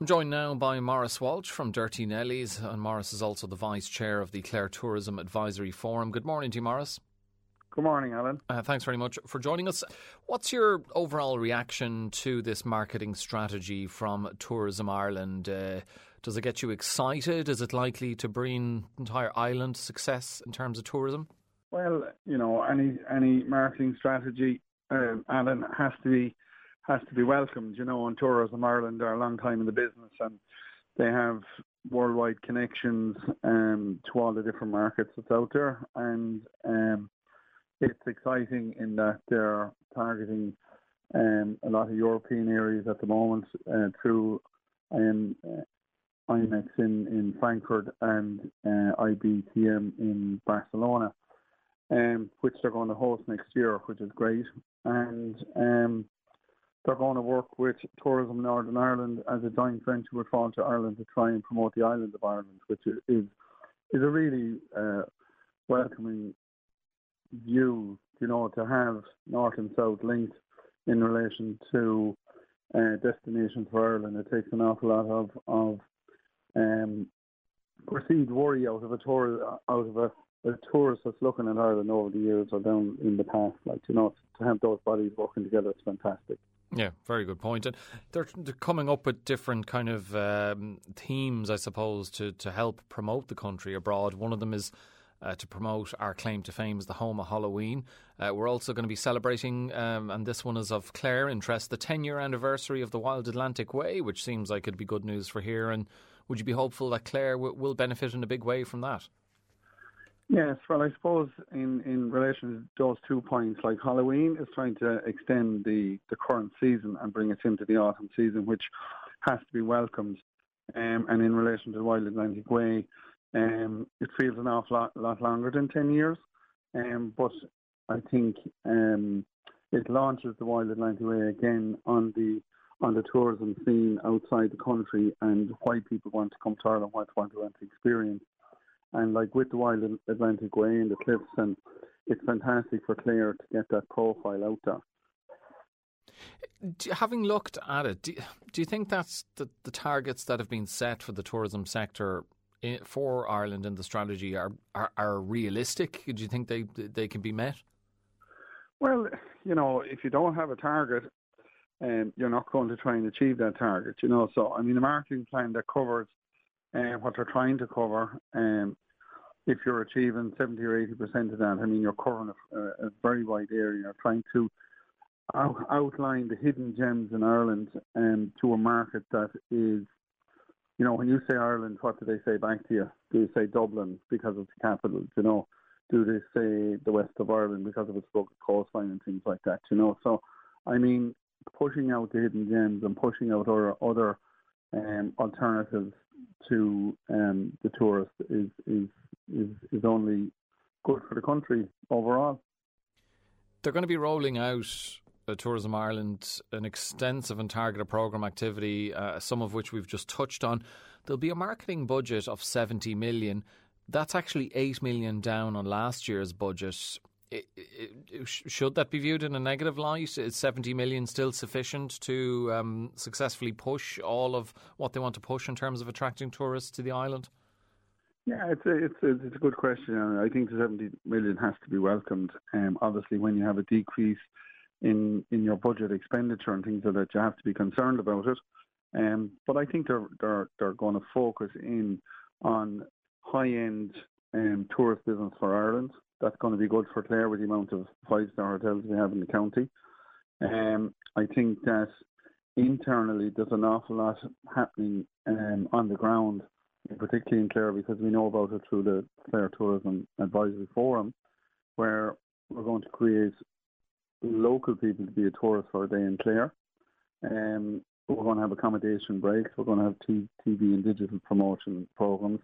I'm joined now by Maurice Walsh from Durty Nellys, and Maurice is also the Vice Chair of the Clare Tourism Advisory Forum. Good morning to you, Maurice. Good morning, Alan. Uh, thanks very much for joining us. What's your overall reaction to this marketing strategy from Tourism Ireland? Uh, does it get you excited? Is it likely to bring entire island success in terms of tourism? Well, you know, any any marketing strategy, uh, Alan, has to be has to be welcomed. You know, on Tourism Ireland are a long time in the business and they have worldwide connections um, to all the different markets that's out there. And um, it's exciting in that they're targeting um, a lot of European areas at the moment uh, through um, uh, IMEX in, in Frankfurt and uh, IBTM in Barcelona, um, which they're going to host next year, which is great. And um, they're going to work with Tourism in Northern Ireland as a joint venture with Fáilte Ireland to try and promote the island of Ireland, which is is a really uh, welcoming view, you know, to have North and South linked in relation to uh, destinations for Ireland. It takes an awful lot of of um, perceived worry out of a tour out of a, a tourist that's looking at Ireland over the years or down in the past. Like you know, to have those bodies working together, it's fantastic. Yeah, very good point. And they're, they're coming up with different kind of um, themes, I suppose, to, to help promote the country abroad. One of them is uh, to promote our claim to fame as the home of Halloween. Uh, we're also going to be celebrating, um, and this one is of Clare interest, the 10 year anniversary of the Wild Atlantic Way, which seems like it'd be good news for here. And would you be hopeful that Clare w- will benefit in a big way from that? Yes, well, I suppose in, in relation to those two points, like Halloween is trying to extend the, the current season and bring us into the autumn season, which has to be welcomed. Um, and in relation to the Wild Atlantic Way, um, it feels an awful lot, lot longer than 10 years. Um, but I think um, it launches the Wild Atlantic Way again on the on the tourism scene outside the country and why people want to come to Ireland, what to want to experience. And like with the Wild Atlantic Way and the cliffs, and it's fantastic for Clare to get that profile out there. having looked at it, do, do you think that's the, the targets that have been set for the tourism sector in, for Ireland in the strategy are, are, are realistic? Do you think they they can be met? Well, you know, if you don't have a target, um, you're not going to try and achieve that target. You know, so I mean, a marketing plan that covers uh, what they're trying to cover. Um, if you're achieving 70 or 80% of that, I mean, you're covering a, a very wide area. You're trying to out- outline the hidden gems in Ireland um, to a market that is, you know, when you say Ireland, what do they say back to you? Do they say Dublin because it's the capital? You know, do they say the west of Ireland because of its rugged coastline and things like that? You know, so I mean, pushing out the hidden gems and pushing out other other um, alternatives to um, the tourist is, is is is only good for the country overall. They're going to be rolling out uh, Tourism Ireland an extensive and targeted program activity, uh, some of which we've just touched on. There'll be a marketing budget of 70 million. That's actually 8 million down on last year's budget should that be viewed in a negative light? Is 70 million still sufficient to um, successfully push all of what they want to push in terms of attracting tourists to the island? Yeah, it's a, it's a, it's a good question. I think the 70 million has to be welcomed. Um, obviously, when you have a decrease in, in your budget expenditure and things like that, you have to be concerned about it. Um, but I think they're, they're, they're going to focus in on high end um, tourist business for Ireland that's going to be good for Clare with the amount of five star hotels we have in the county. Um, I think that internally there's an awful lot happening um, on the ground, particularly in Clare, because we know about it through the Clare Tourism Advisory Forum, where we're going to create local people to be a tourist for a day in Clare. Um, we're going to have accommodation breaks. We're going to have TV and digital promotion programs.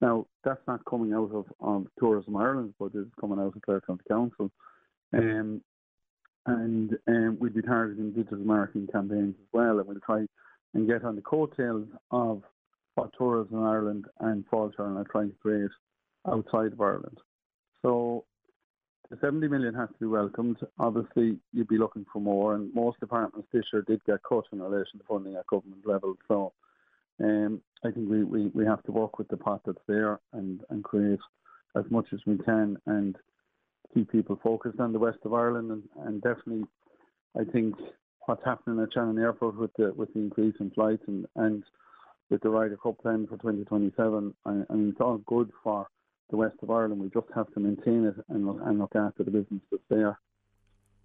Now, that's not coming out of, of Tourism Ireland, but it's coming out of Clare County Council. Um, and um, we'll be targeting digital marketing campaigns as well, and we'll try and get on the coattails of what Tourism Ireland and Fáilte Ireland are trying to create outside of Ireland. So the 70 million has to be welcomed. Obviously, you'd be looking for more, and most departments this year did get cut in relation to funding at government level. So Um, I think we, we, we have to work with the pot that's there and, and create as much as we can and keep people focused on the west of Ireland and, and definitely I think what's happening at Shannon Airport with the with the increase in flights and, and with the Ryder Cup plan for 2027, I, I mean it's all good for the west of Ireland. We just have to maintain it and look, and look after the business that's there.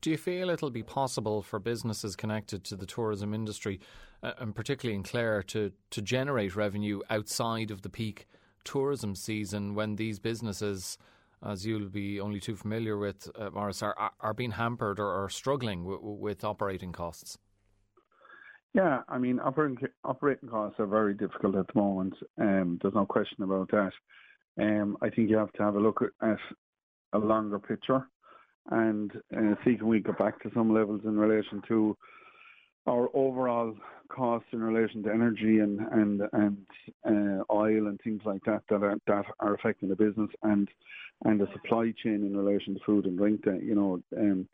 Do you feel it'll be possible for businesses connected to the tourism industry, uh, and particularly in Clare, to, to generate revenue outside of the peak tourism season when these businesses, as you'll be only too familiar with, uh, Maurice, are, are being hampered or are struggling w- with operating costs? Yeah, I mean, operating, operating costs are very difficult at the moment. Um, there's no question about that. Um, I think you have to have a look at a longer picture and uh, see can we get back to some levels in relation to our overall costs in relation to energy and and and uh, oil and things like that that are that are affecting the business and and the supply chain in relation to food and drink. That you know, um,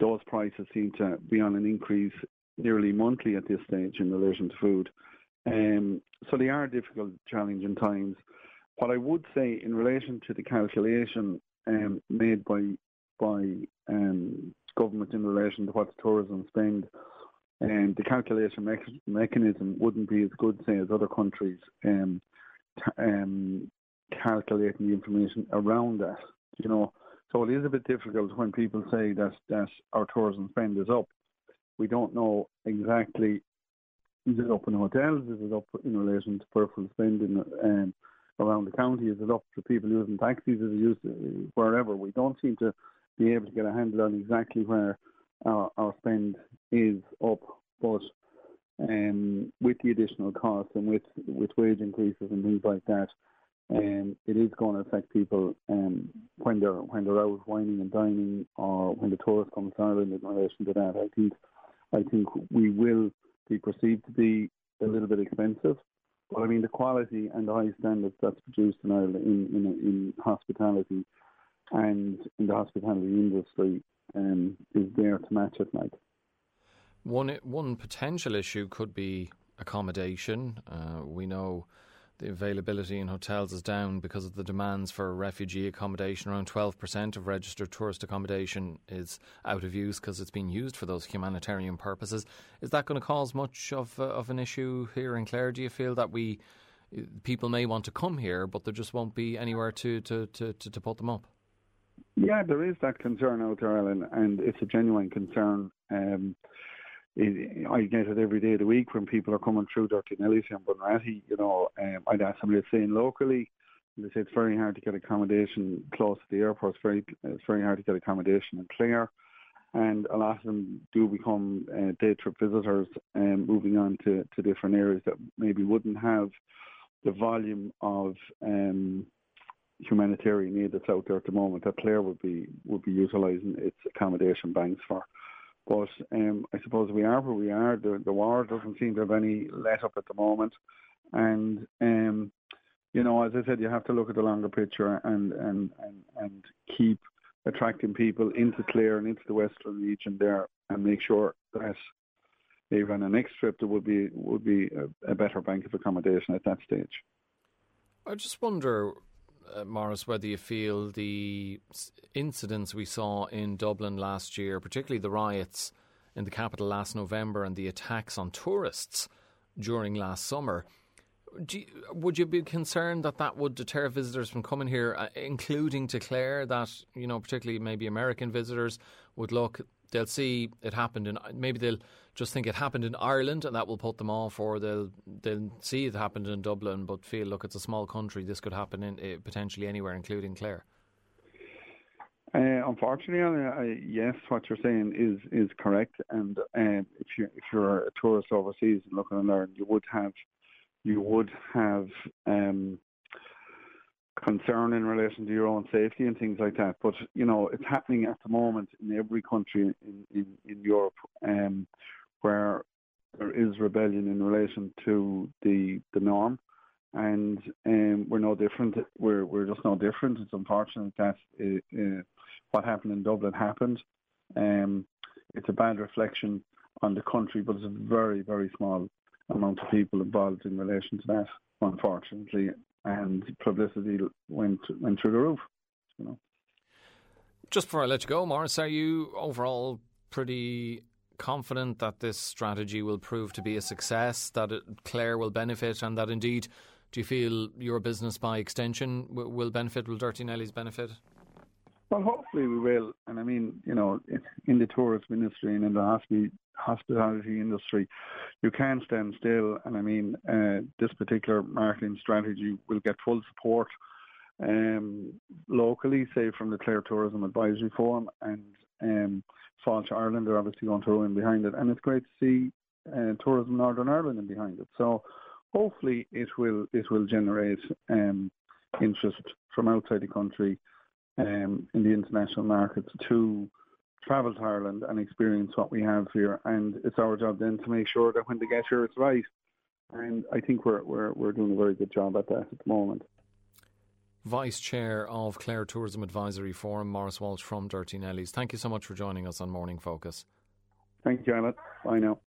those prices seem to be on an increase nearly monthly at this stage in relation to food. Um, so they are difficult, challenging times. What I would say in relation to the calculation um, made by by um, government in relation to what tourism spend, and the calculation me- mechanism wouldn't be as good, say, as other countries um, t- um, calculating the information around that. You know, so it is a bit difficult when people say that that our tourism spend is up. We don't know exactly is it up in hotels? Is it up in relation to peripheral spending um, around the county? Is it up to people using taxis? Is it used wherever? We don't seem to be able to get a handle on exactly where our, our spend is up. But um, with the additional costs and with with wage increases and things like that, um, it is going to affect people um, when they're when they're out wining and dining, or when the tourist comes to Ireland in relation to that. I think I think we will be perceived to be a little bit expensive. But I mean, the quality and the high standards that's produced in Ireland in in, in hospitality and in the hospitality industry um, is there to match it. Like one one potential issue could be accommodation. Uh, we know the availability in hotels is down because of the demands for refugee accommodation. Around 12% of registered tourist accommodation is out of use because it's being used for those humanitarian purposes. Is that going to cause much of, uh, of an issue here in Clare? Do you feel that we people may want to come here, but there just won't be anywhere to, to, to, to, to put them up? Yeah, there is that concern out there, Alan, and it's a genuine concern. Um, it, I get it every day of the week when people are coming through Durty Nellys and Bunratty. You know, um, I'd ask somebody saying locally, And they say it's very hard to get accommodation close to the airport. It's very, it's very hard to get accommodation in Clare. And a lot of them do become uh, day trip visitors um, moving on to, to different areas that maybe wouldn't have the volume of um, humanitarian aid that's out there at the moment that Clare would be would be utilising its accommodation banks for. But um, I suppose we are where we are. The, the war doesn't seem to have any let up at the moment, and um, you know, as I said, you have to look at the longer picture and and and, and keep attracting people into Clare and into the western region there, and make sure that on the next trip there would be would be a, a better bank of accommodation at that stage. I just wonder uh, Maurice, whether you feel the incidents we saw in Dublin last year, particularly the riots in the capital last November and the attacks on tourists during last summer, you, would you be concerned that that would deter visitors from coming here, uh, including to Clare? That you know, particularly maybe American visitors would look, they'll see it happened in maybe they'll just think it happened in Ireland and that will put them off, or they'll they'll see it happened in Dublin but feel look it's a small country, this could happen in uh, potentially anywhere, including Clare. Uh, unfortunately, uh, yes, what you're saying is is correct. And uh, if you if you're a tourist overseas and looking and learn, you would have you would have um, concern in relation to your own safety and things like that. But you know, it's happening at the moment in every country in in, in Europe. Um, where there is rebellion in relation to the the norm, and um, we're no different. We're we're just no different. It's unfortunate that uh, uh, what happened in Dublin happened. Um, it's a bad reflection on the country, but it's a very very small amount of people involved in relation to that, unfortunately, and publicity went went through the roof. You know. Just before I let you go, Maurice, are you overall pretty confident that this strategy will prove to be a success, that it, Clare will benefit, and that indeed, do you feel your business by extension will benefit? Will Durty Nellys benefit? Well, hopefully we will. And I mean, you know, in the tourism industry and in the hospitality industry, you can't stand still. And I mean, uh, this particular marketing strategy will get full support um, locally, say from the Clare Tourism Advisory Forum and um, Fáilte Ireland are obviously going to throw in behind it. And it's great to see uh, Tourism Northern Ireland in behind it. So hopefully it will it will generate um, interest from outside the country um, in the international markets to travel to Ireland and experience what we have here. And it's our job then to make sure that when they get here, it's right. And I think we're we're we're doing a very good job at that at the moment. Vice Chair of Clare Tourism Advisory Forum, Maurice Walsh from Durty Nellys. Thank you so much for joining us on Morning Focus. Thank you, Emmett. Bye now.